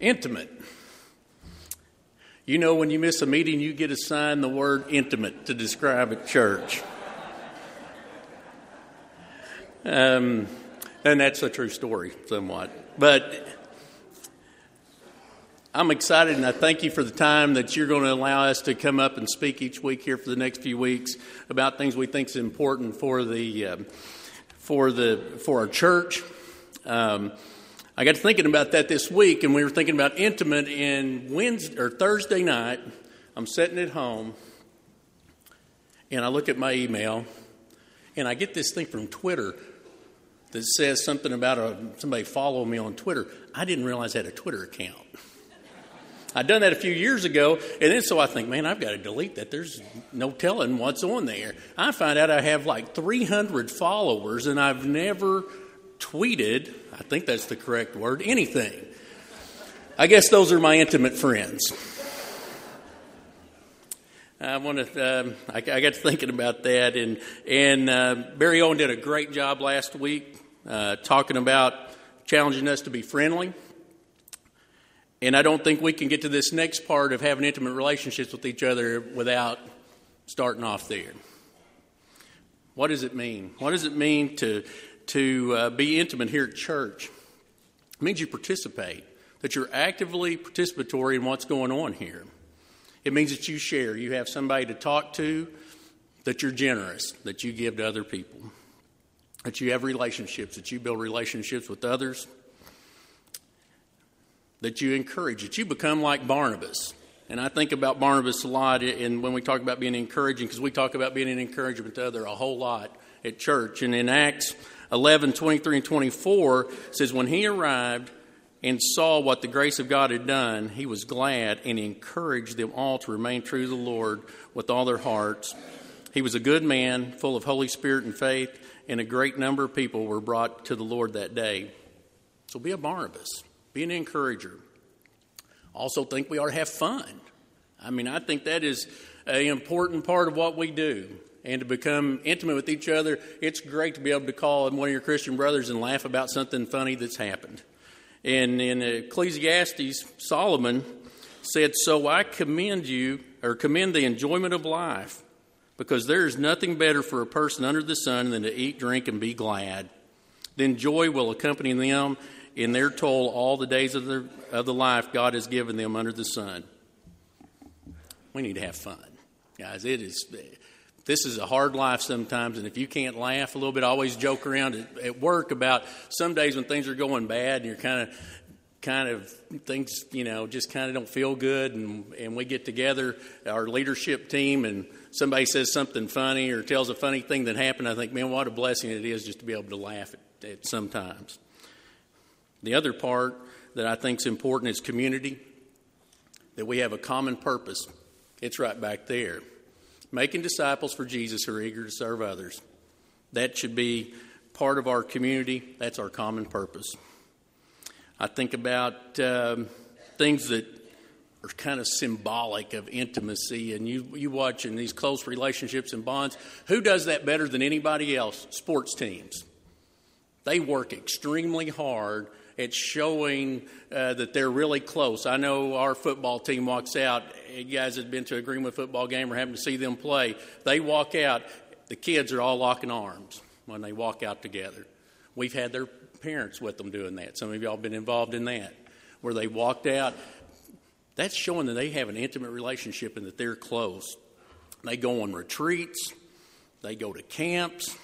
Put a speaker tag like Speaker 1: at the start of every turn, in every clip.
Speaker 1: Intimate. You know, when you miss a meeting, you get assigned the word intimate to describe a church. Um, and that's a true story, somewhat. But I'm excited and I thank you for the time that you're going to allow us to come up and speak each week here for the next few weeks about things we think is important for the um, for the for our church. Um, I got to thinking about that this week, and we were thinking about intimate. And Wednesday or Thursday night, I'm sitting at home, and I look at my email, and I get this thing from Twitter that says something about a, somebody following me on Twitter. I didn't realize I had a Twitter account. I'd done that a few years ago, and then so I think, man, I've got to delete that. There's no telling what's on there. I find out I have like 300 followers, and I've never tweeted, I think that's the correct word, anything. I guess those are my intimate friends. I want to. Um, I, I, got to thinking about that, and and uh, Barry Owen did a great job last week uh, talking about challenging us to be friendly. And I don't think we can get to this next part of having intimate relationships with each other without starting off there. What does it mean? What does it mean to to uh, be intimate here at church. It means you participate, that you're actively participatory in what's going on here. It means that you share, you have somebody to talk to, that you're generous, that you give to other people, that you have relationships, that you build relationships with others, that you encourage, that you become like Barnabas. And I think about Barnabas a lot and when we talk about being encouraging, because we talk about being an encouragement to others a whole lot at church. And in Acts 11, 23, and 24 says, When he arrived and saw what the grace of God had done, he was glad and encouraged them all to remain true to the Lord with all their hearts. He was a good man, full of Holy Spirit and faith, and a great number of people were brought to the Lord that day. So be a Barnabas, be an encourager. Also, think we ought to have fun. I mean, I think that is an important part of what we do and to become intimate with each other, it's great to be able to call one of your Christian brothers and laugh about something funny that's happened. And in Ecclesiastes, Solomon said, So I commend you, or commend the enjoyment of life, because there is nothing better for a person under the sun than to eat, drink, and be glad. Then joy will accompany them in their toil all the days of, their, of the life God has given them under the sun. We need to have fun. Guys, it is this is a hard life sometimes, and if you can't laugh a little bit, I always joke around at, at work about some days when things are going bad and you're kind of kind of things you know just kind of don't feel good and and we get together our leadership team and somebody says something funny or tells a funny thing that happened i think man what a blessing it is just to be able to laugh at, at sometimes. The other part that i think is important is community that we have a common purpose. It's right back there making disciples for Jesus who are eager to serve others. That should be part of our community. That's our common purpose. I think about um, things that are kind of symbolic of intimacy, and you, you watch in these close relationships and bonds. Who does that better than anybody else? Sports teams. They work extremely hard at showing uh, that they're really close. I know our football team walks out. You guys have been to a Greenwood football game or happen to see them play. They walk out. The kids are all locking arms when they walk out together. We've had their parents with them doing that. Some of y'all have been involved in that, where they walked out. That's showing that they have an intimate relationship and that they're close. They go on retreats. They go to camps.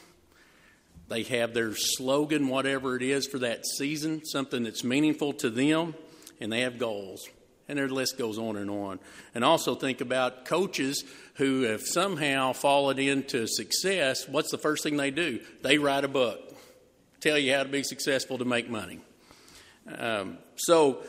Speaker 1: They have their slogan, whatever it is for that season, something that's meaningful to them, and they have goals. And their list goes on and on. And also think about coaches who have somehow fallen into success. What's the first thing they do? They write a book, tell you how to be successful to make money. Um, so,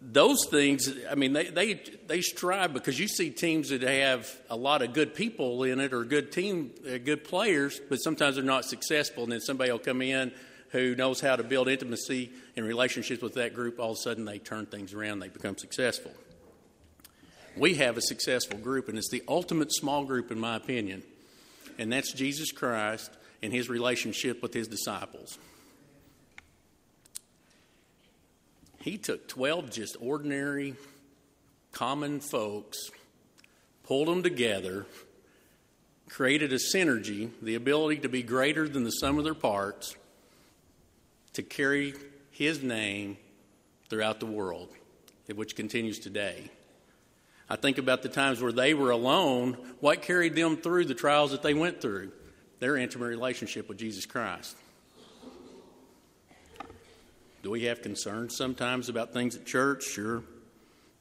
Speaker 1: those things, I mean, they, they, they strive because you see teams that have a lot of good people in it or good team, uh, good players, but sometimes they're not successful. And then somebody will come in who knows how to build intimacy and relationships with that group. All of a sudden, they turn things around, they become successful. We have a successful group, and it's the ultimate small group, in my opinion, and that's Jesus Christ and his relationship with his disciples. He took 12 just ordinary, common folks, pulled them together, created a synergy, the ability to be greater than the sum of their parts, to carry his name throughout the world, which continues today. I think about the times where they were alone. What carried them through the trials that they went through? Their intimate relationship with Jesus Christ. Do we have concerns sometimes about things at church? Sure.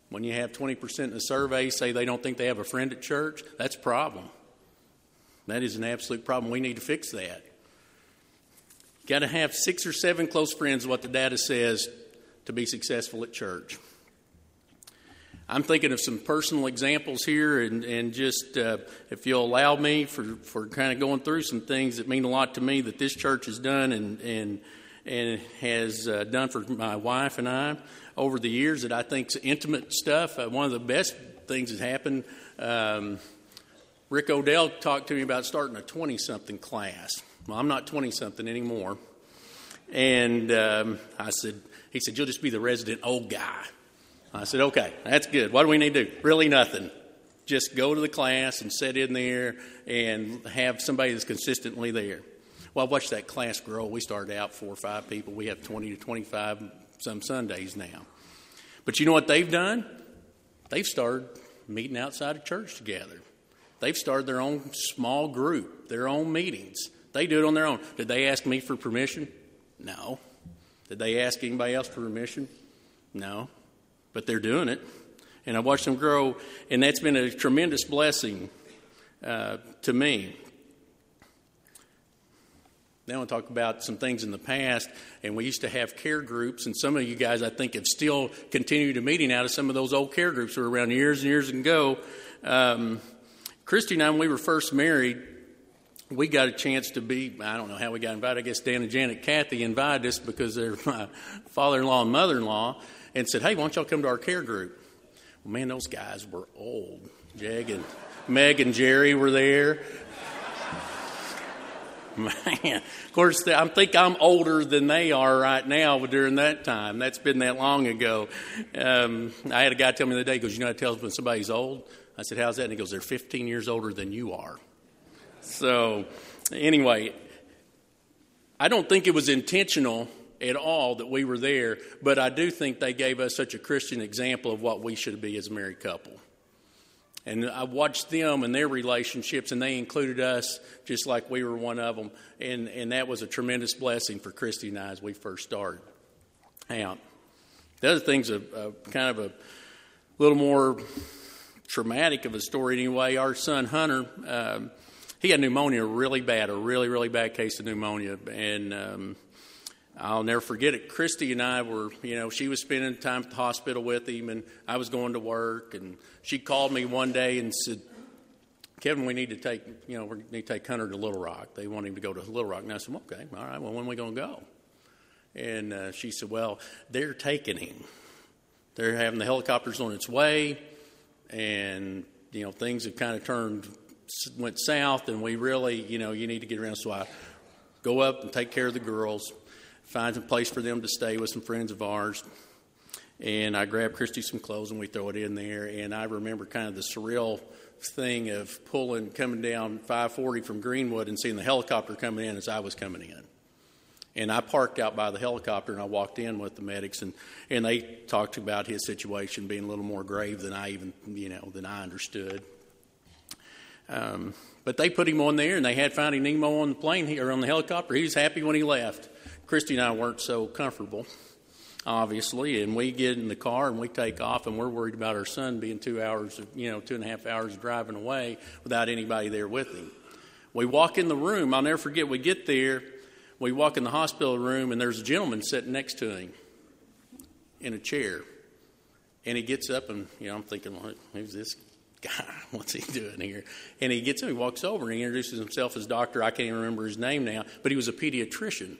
Speaker 1: When you have 20% in the survey say they don't think they have a friend at church, that's a problem. That is an absolute problem. We need to fix that. You Got to have six or seven close friends, what the data says, to be successful at church. I'm thinking of some personal examples here, and, and just uh, if you'll allow me for, for kind of going through some things that mean a lot to me that this church has done and, and, and has uh, done for my wife and I over the years that I think is intimate stuff. Uh, one of the best things that happened. Um, Rick Odell talked to me about starting a 20 something class. Well, I'm not 20 something anymore. And um, I said, he said, You'll just be the resident old guy. I said, okay, that's good. What do we need to do? Really nothing. Just go to the class and sit in there and have somebody that's consistently there. Well, I watched that class grow. We started out four or five people. We have 20 to 25 some Sundays now. But you know what they've done? They've started meeting outside of church together. They've started their own small group, their own meetings. They do it on their own. Did they ask me for permission? No. Did they ask anybody else for permission? No but they're doing it. And I watched them grow, and that's been a tremendous blessing uh, to me. Now I want to talk about some things in the past, and we used to have care groups, and some of you guys I think have still continued to meeting out of some of those old care groups that were around years and years ago. Um, Christy and I, when we were first married, we got a chance to be, I don't know how we got invited. I guess Dan and Janet Kathy invited us because they're my father in law and mother in law and said, Hey, why don't y'all come to our care group? Well, man, those guys were old. Jag and Meg and Jerry were there. Man, of course, I think I'm older than they are right now during that time. That's been that long ago. Um, I had a guy tell me the other day, he goes, You know how to tell when somebody's old? I said, How's that? And he goes, They're 15 years older than you are. So, anyway, I don't think it was intentional at all that we were there, but I do think they gave us such a Christian example of what we should be as a married couple. And I watched them and their relationships, and they included us just like we were one of them. And, and that was a tremendous blessing for Christy and I as we first started out. The other thing's a, a kind of a little more traumatic of a story anyway. Our son Hunter, um, he had pneumonia really bad, a really, really bad case of pneumonia. And um, I'll never forget it. Christy and I were, you know, she was spending time at the hospital with him, and I was going to work. And she called me one day and said, Kevin, we need to take, you know, we need to take Hunter to Little Rock. They want him to go to Little Rock. And I said, okay, all right, well, when are we going to go? And uh, she said, well, they're taking him. They're having the helicopters on its way, and, you know, things have kind of turned, went south, and we really, you know, you need to get around. So I go up and take care of the girls find a place for them to stay with some friends of ours. And I grab Christy some clothes and we throw it in there. And I remember kind of the surreal thing of pulling, coming down 540 from Greenwood and seeing the helicopter coming in as I was coming in. And I parked out by the helicopter and I walked in with the medics and, and they talked about his situation being a little more grave than I even, you know, than I understood. Um, but they put him on there and they had Finding Nemo on the plane or on the helicopter. He was happy when he left. Christy and I weren't so comfortable, obviously, and we get in the car and we take off, and we're worried about our son being two hours, of, you know, two and a half hours driving away without anybody there with him. We walk in the room. I'll never forget. We get there. We walk in the hospital room, and there's a gentleman sitting next to him in a chair. And he gets up, and you know, I'm thinking, who's this guy? What's he doing here? And he gets up, he walks over, and he introduces himself as doctor. I can't even remember his name now, but he was a pediatrician.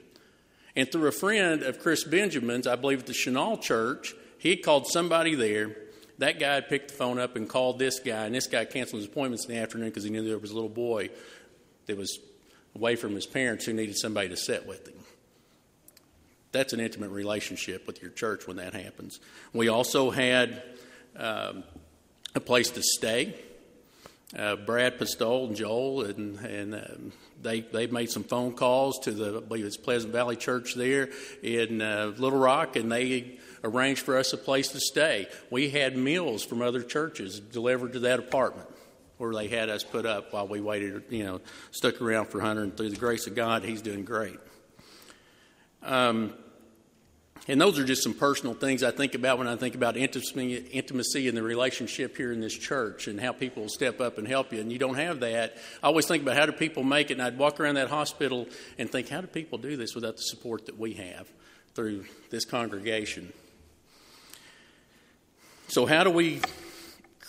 Speaker 1: And through a friend of Chris Benjamin's, I believe at the Chenal Church, he had called somebody there. That guy picked the phone up and called this guy, and this guy canceled his appointments in the afternoon because he knew there was a little boy that was away from his parents who needed somebody to sit with him. That's an intimate relationship with your church when that happens. We also had um, a place to stay. Uh, Brad Pistol and Joel, and, and um, they they made some phone calls to the I believe it's Pleasant Valley Church there in uh, Little Rock, and they arranged for us a place to stay. We had meals from other churches delivered to that apartment where they had us put up while we waited, you know, stuck around for Hunter, and through the grace of God, he's doing great. Um, and those are just some personal things I think about when I think about intimacy, and the relationship here in this church and how people step up and help you. And you don't have that. I always think about how do people make it, and I'd walk around that hospital and think, how do people do this without the support that we have through this congregation? So, how do we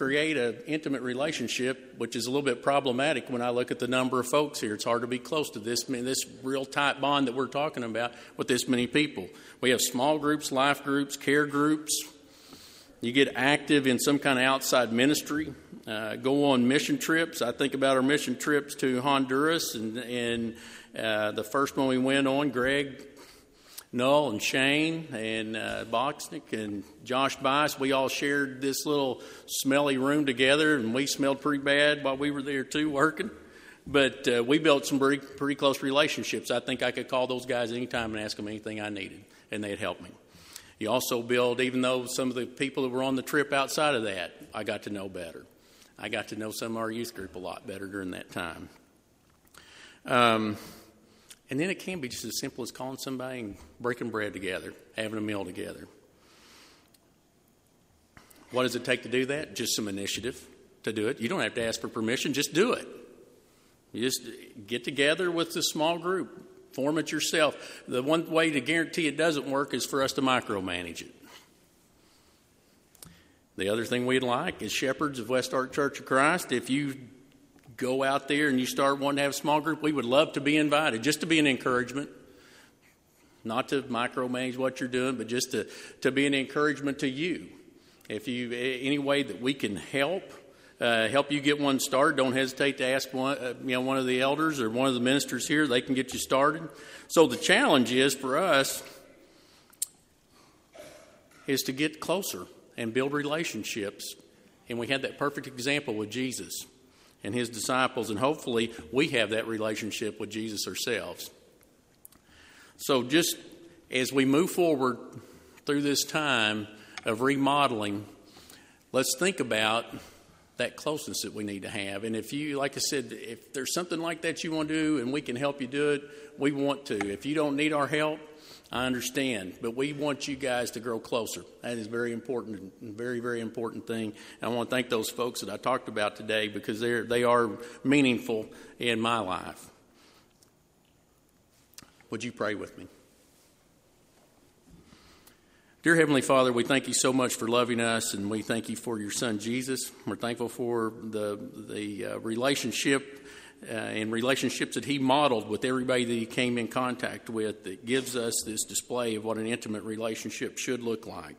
Speaker 1: create an intimate relationship, which is a little bit problematic when I look at the number of folks here. It's hard to be close to this this real tight bond that we're talking about with this many people. We have small groups, life groups, care groups. You get active in some kind of outside ministry. Uh, go on mission trips. I think about our mission trips to Honduras, and, and uh, the first one we went on, Greg Null and Shane and uh, Boxnick and Josh Bice, we all shared this little smelly room together, and we smelled pretty bad while we were there too working. But uh, we built some pretty, pretty close relationships. I think I could call those guys anytime and ask them anything I needed, and they'd help me. You also build, even though some of the people that were on the trip outside of that, I got to know better. I got to know some of our youth group a lot better during that time. Um, and then it can be just as simple as calling somebody and breaking bread together, having a meal together. What does it take to do that? Just some initiative to do it. You don't have to ask for permission, just do it. You just get together with a small group, form it yourself. The one way to guarantee it doesn't work is for us to micromanage it. The other thing we'd like is shepherds of West Ark Church of Christ. If you go out there and you start wanting to have a small group, we would love to be invited, just to be an encouragement. Not to micromanage what you're doing, but just to, to be an encouragement to you. If you any way that we can help, uh, help you get one started, don't hesitate to ask one, uh, you know, one of the elders or one of the ministers here. They can get you started. So the challenge is for us is to get closer and build relationships. And we had that perfect example with Jesus and his disciples, and hopefully we have that relationship with Jesus ourselves. So, just as we move forward through this time of remodeling, let's think about that closeness that we need to have. And if you, like I said, if there's something like that you want to do and we can help you do it, we want to. If you don't need our help, I understand, but we want you guys to grow closer. That is very important, very, very important thing. And I want to thank those folks that I talked about today because they're, they are meaningful in my life. Would you pray with me? Dear Heavenly Father, we thank you so much for loving us, and we thank you for your Son Jesus. We're thankful for the the uh, relationship uh, and relationships that he modeled with everybody that he came in contact with that gives us this display of what an intimate relationship should look like.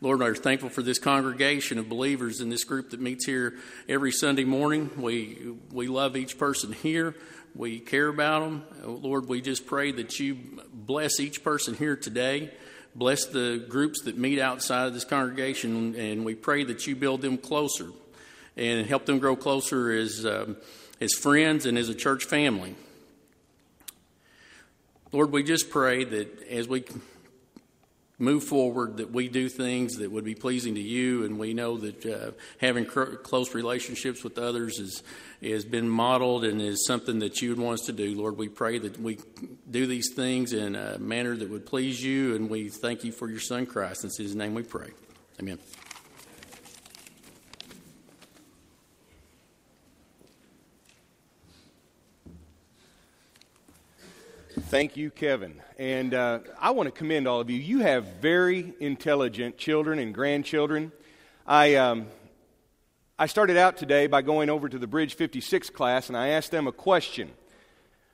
Speaker 1: Lord, we're thankful for this congregation of believers in this group that meets here every Sunday morning. We, we love each person here. We care about them. Lord, we just pray that you bless each person here today. Bless the groups that meet outside of this congregation, and we pray that you build them closer and help them grow closer as, um, as friends and as a church family. Lord, we just pray that as we move forward, that we do things that would be pleasing to you, and we know that uh, having cr- close relationships with others is has been modeled and is something that you would want us to do. Lord, we pray that we do these things in a manner that would please you, and we thank you for your Son Christ. In His name we pray. Amen.
Speaker 2: Thank you, Kevin. And uh, I want to commend all of you. You have very intelligent children and grandchildren. I, um, I started out today by going over to the Bridge 56 class and I asked them a question.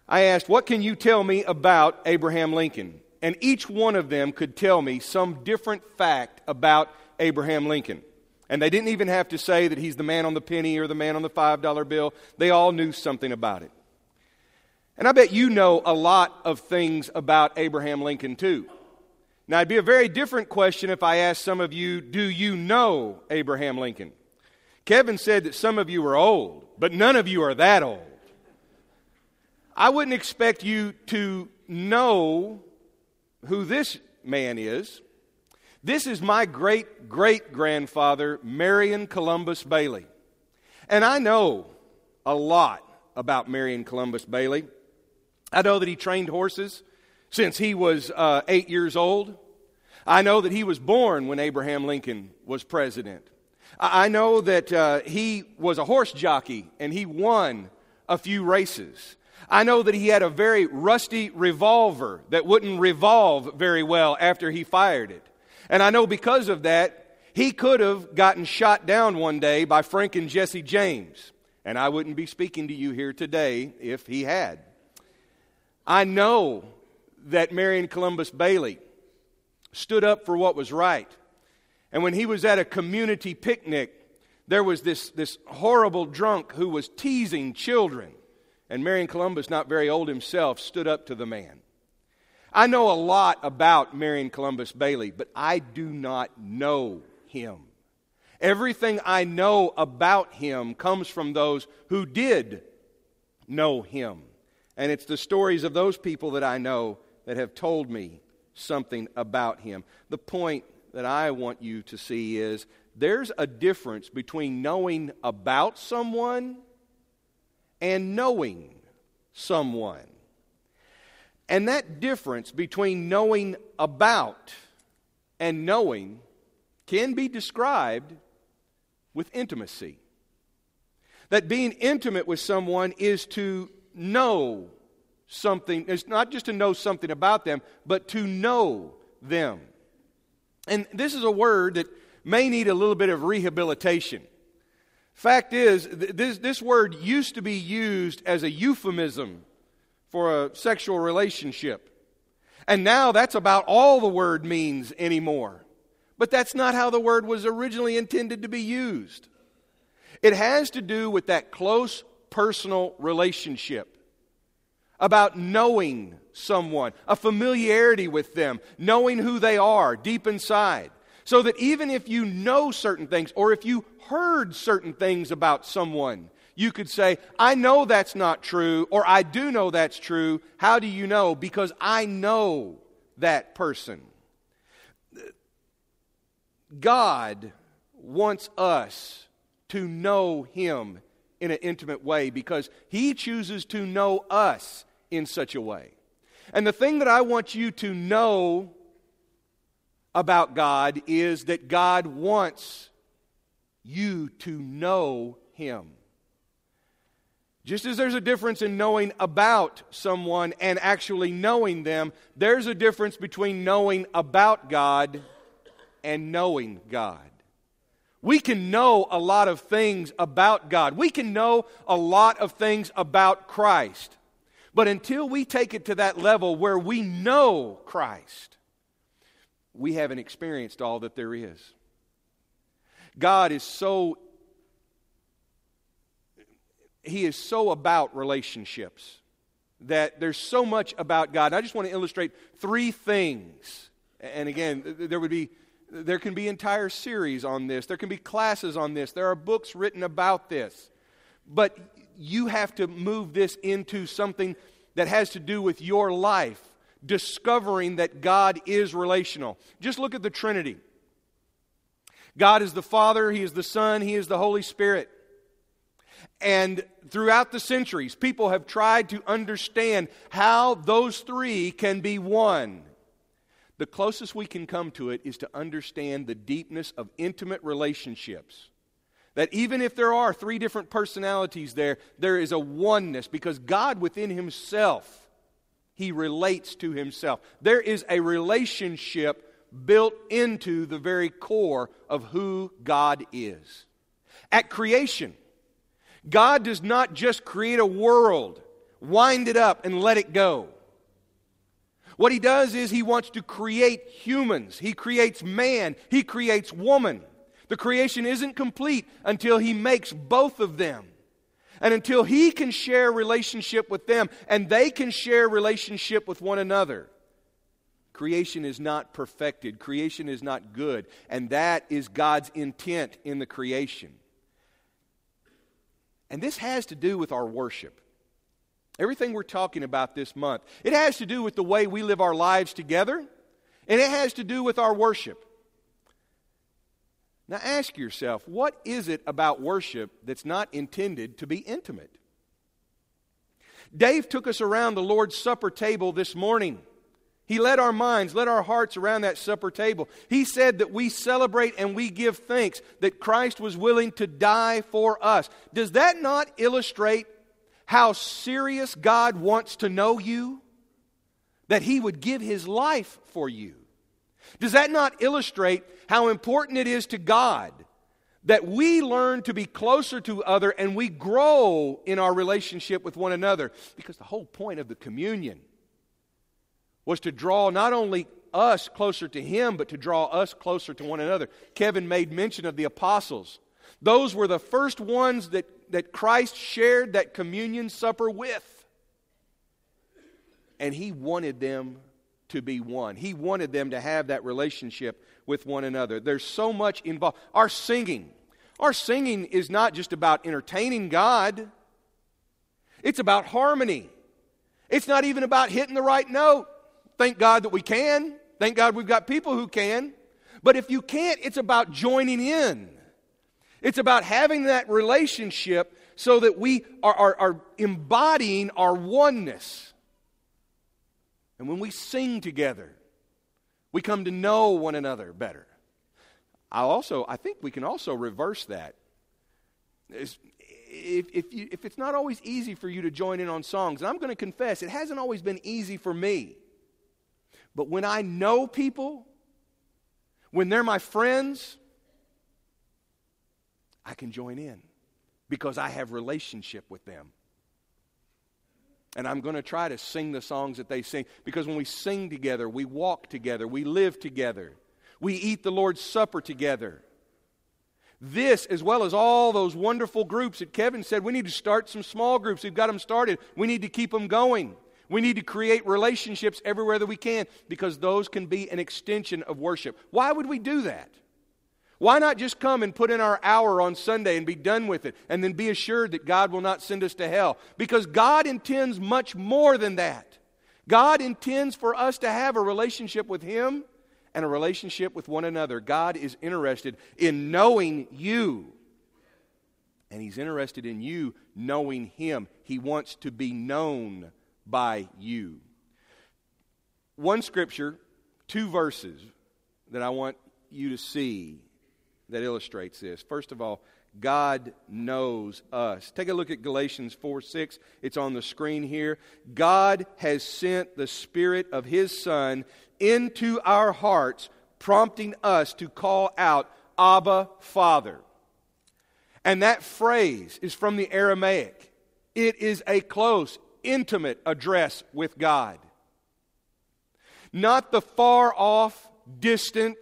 Speaker 2: I asked, What can you tell me about Abraham Lincoln? And each one of them could tell me some different fact about Abraham Lincoln. And they didn't even have to say that he's the man on the penny or the man on the $5 bill. They all knew something about it. And I bet you know a lot of things about Abraham Lincoln, too. Now, it'd be a very different question if I asked some of you, Do you know Abraham Lincoln? Kevin said that some of you are old, but none of you are that old. I wouldn't expect you to know who this man is. This is my great great grandfather, Marion Columbus Bailey. And I know a lot about Marion Columbus Bailey. I know that he trained horses since he was uh, eight years old. I know that he was born when Abraham Lincoln was president. I know that uh, he was a horse jockey and he won a few races. I know that he had a very rusty revolver that wouldn't revolve very well after he fired it. And I know because of that, he could have gotten shot down one day by Frank and Jesse James. And I wouldn't be speaking to you here today if he had. I know that Marion Columbus Bailey stood up for what was right. And when he was at a community picnic, there was this, this horrible drunk who was teasing children. And Marion Columbus, not very old himself, stood up to the man. I know a lot about Marion Columbus Bailey, but I do not know him. Everything I know about him comes from those who did know him. And it's the stories of those people that I know that have told me something about him. The point that I want you to see is there's a difference between knowing about someone and knowing someone. And that difference between knowing about and knowing can be described with intimacy. That being intimate with someone is to know something, it's not just to know something about them, but to know them. And this is a word that may need a little bit of rehabilitation. Fact is, this, this word used to be used as a euphemism for a sexual relationship. And now that's about all the word means anymore. But that's not how the word was originally intended to be used. It has to do with that close personal relationship about knowing someone, a familiarity with them, knowing who they are deep inside. So that even if you know certain things or if you heard certain things about someone, you could say, I know that's not true, or I do know that's true. How do you know? Because I know that person. God wants us to know Him in an intimate way because He chooses to know us in such a way. And the thing that I want you to know about God is that God wants you to know Him. Just as there's a difference in knowing about someone and actually knowing them, there's a difference between knowing about God and knowing God. We can know a lot of things about God. We can know a lot of things about Christ. But until we take it to that level where we know Christ, we haven't experienced all that there is. God is so he is so about relationships that there's so much about God. I just want to illustrate three things. And again, there would be there can be entire series on this. There can be classes on this. There are books written about this. But you have to move this into something that has to do with your life, discovering that God is relational. Just look at the Trinity God is the Father, He is the Son, He is the Holy Spirit. And throughout the centuries, people have tried to understand how those three can be one. The closest we can come to it is to understand the deepness of intimate relationships that even if there are three different personalities there, there is a oneness because God within Himself, He relates to Himself. There is a relationship built into the very core of who God is. At creation, God does not just create a world, wind it up, and let it go. What He does is He wants to create humans, He creates man, He creates woman. The creation isn't complete until he makes both of them. and until He can share relationship with them and they can share relationship with one another. Creation is not perfected, creation is not good, and that is God's intent in the creation. And this has to do with our worship. Everything we're talking about this month, it has to do with the way we live our lives together, and it has to do with our worship. Now ask yourself, what is it about worship that's not intended to be intimate? Dave took us around the Lord's Supper table this morning. He led our minds, led our hearts around that supper table. He said that we celebrate and we give thanks that Christ was willing to die for us. Does that not illustrate how serious God wants to know you? That He would give His life for you. Does that not illustrate how important it is to God that we learn to be closer to other and we grow in our relationship with one another? Because the whole point of the communion was to draw not only us closer to Him, but to draw us closer to one another. Kevin made mention of the apostles. Those were the first ones that, that Christ shared that communion supper with. And He wanted them to be one. He wanted them to have that relationship with one another. There's so much involved. Our singing, our singing is not just about entertaining God, it's about harmony. It's not even about hitting the right note. Thank God that we can. Thank God we've got people who can. But if you can't, it's about joining in. It's about having that relationship so that we are, are, are embodying our oneness. And when we sing together, we come to know one another better. I also, I think we can also reverse that. if, if, you, if it's not always easy for you to join in on songs, and I'm going to confess, it hasn't always been easy for me. But when I know people, when they're my friends, I can join in because I have relationship with them. And I'm going to try to sing the songs that they sing because when we sing together, we walk together, we live together, we eat the Lord's Supper together. This, as well as all those wonderful groups that Kevin said, we need to start some small groups. We've got them started. We need to keep them going. We need to create relationships everywhere that we can because those can be an extension of worship. Why would we do that? Why not just come and put in our hour on Sunday and be done with it and then be assured that God will not send us to hell? Because God intends much more than that. God intends for us to have a relationship with Him and a relationship with one another. God is interested in knowing you. And He's interested in you knowing Him. He wants to be known by you. One scripture, two verses that I want you to see that illustrates this. First of all, God knows us. Take a look at Galatians 4 6. It's on the screen here. God has sent the Spirit of His Son into our hearts, prompting us to call out, Abba, Father. And that phrase is from the Aramaic. It is a close, intimate address with God. Not the far off, distant,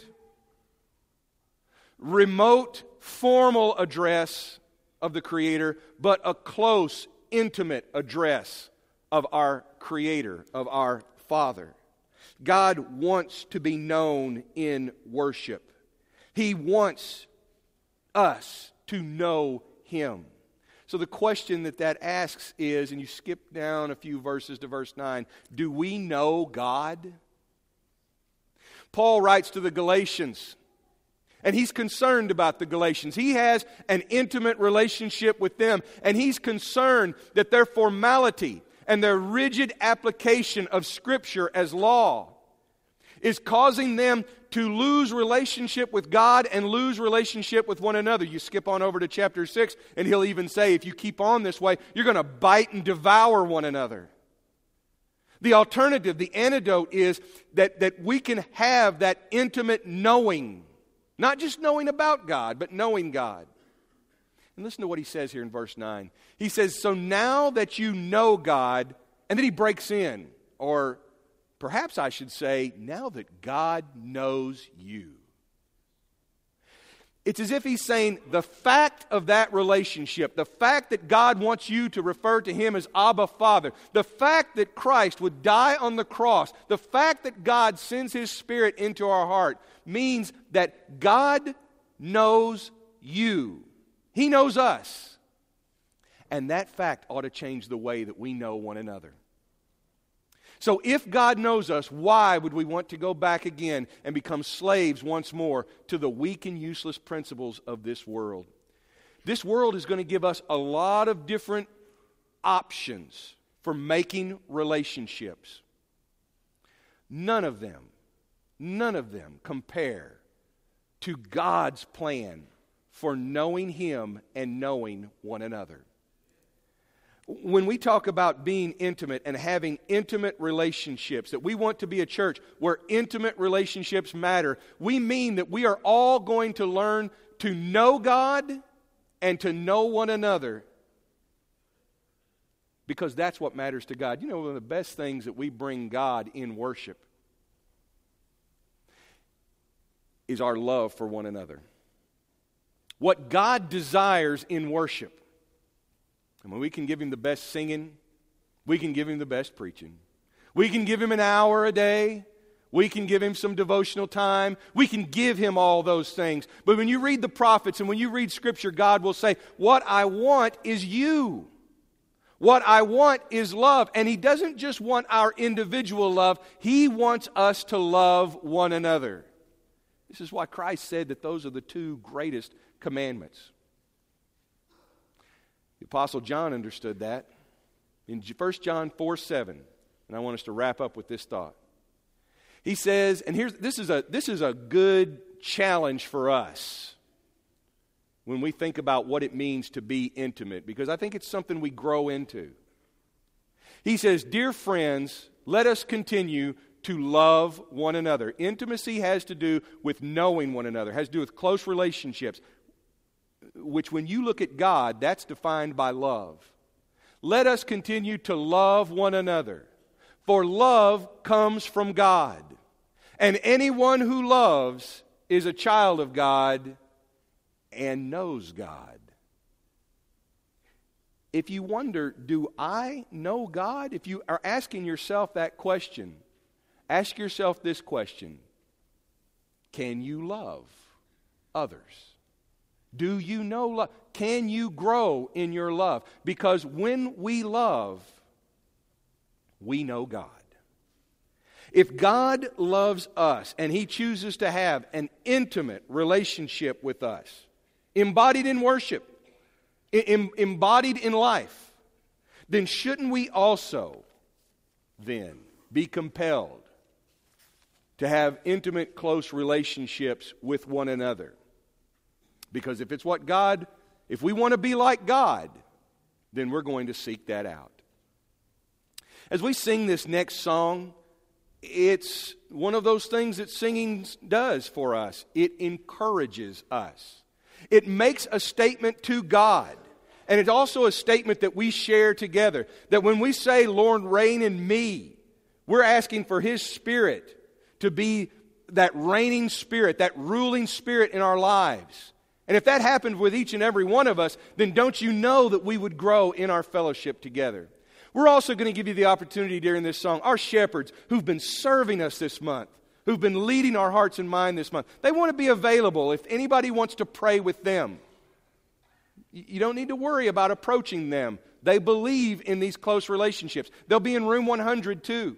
Speaker 2: remote, formal address of the Creator, but a close, intimate address of our Creator, of our Father. God wants to be known in worship. He wants us to know Him. So the question that that asks is, and you skip down a few verses to verse 9, do we know God? Paul writes to the Galatians, and he's concerned about the Galatians. He has an intimate relationship with them, and he's concerned that their formality and their rigid application of Scripture as law is causing them to lose relationship with God and lose relationship with one another. You skip on over to chapter 6, and he'll even say, if you keep on this way, you're going to bite and devour one another. The alternative, the antidote is that, that we can have that intimate knowing. Not just knowing about God, but knowing God. And listen to what he says here in verse 9. He says, So now that you know God, and then he breaks in, or Perhaps I should say, now that God knows you. It's as if he's saying the fact of that relationship, the fact that God wants you to refer to him as Abba Father, the fact that Christ would die on the cross, the fact that God sends his Spirit into our heart means that God knows you. He knows us. And that fact ought to change the way that we know one another. So, if God knows us, why would we want to go back again and become slaves once more to the weak and useless principles of this world? This world is going to give us a lot of different options for making relationships. None of them, none of them compare to God's plan for knowing Him and knowing one another when we talk about being intimate and having intimate relationships, that we want to be a church where intimate relationships matter, we mean that we are all going to learn to know God and to know one another because that's what matters to God. You know, one of the best things that we bring God in worship is our love for one another. What God desires in worship I when we can give him the best singing, we can give him the best preaching, we can give him an hour a day. We can give him some devotional time. We can give him all those things. But when you read the prophets and when you read Scripture, God will say, What I want is you. What I want is love. And He doesn't just want our individual love, He wants us to love one another. This is why Christ said that those are the two greatest commandments. The Apostle John understood that in 1 John 4 7. And I want us to wrap up with this thought. He says, and here's this is a this is a good challenge for us when we think about what it means to be intimate, because I think it's something we grow into. He says, Dear friends, let us continue to love one another. Intimacy has to do with knowing one another, has to do with close relationships, which when you look at God, that's defined by love. Let us continue to love one another, for love comes from God. And anyone who loves is a child of God and knows God. If you wonder, do I know God? If you are asking yourself that question, ask yourself this question Can you love others? Do you know love? Can you grow in your love? Because when we love, we know God. If God loves us and He chooses to have an intimate relationship with us, embodied in worship, em- embodied in life, then shouldn't we also then be compelled to have intimate, close relationships with one another? Because if it's what God, if we want to be like God, then we're going to seek that out. As we sing this next song, it's one of those things that singing does for us. It encourages us, it makes a statement to God. And it's also a statement that we share together. That when we say, Lord, reign in me, we're asking for His Spirit to be that reigning spirit, that ruling spirit in our lives. And if that happened with each and every one of us, then don't you know that we would grow in our fellowship together? We're also going to give you the opportunity during this song. Our shepherds who've been serving us this month, who've been leading our hearts and mind this month, they want to be available if anybody wants to pray with them. You don't need to worry about approaching them. They believe in these close relationships. They'll be in room 100 too.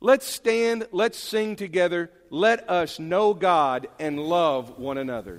Speaker 2: Let's stand, let's sing together. Let us know God and love one another.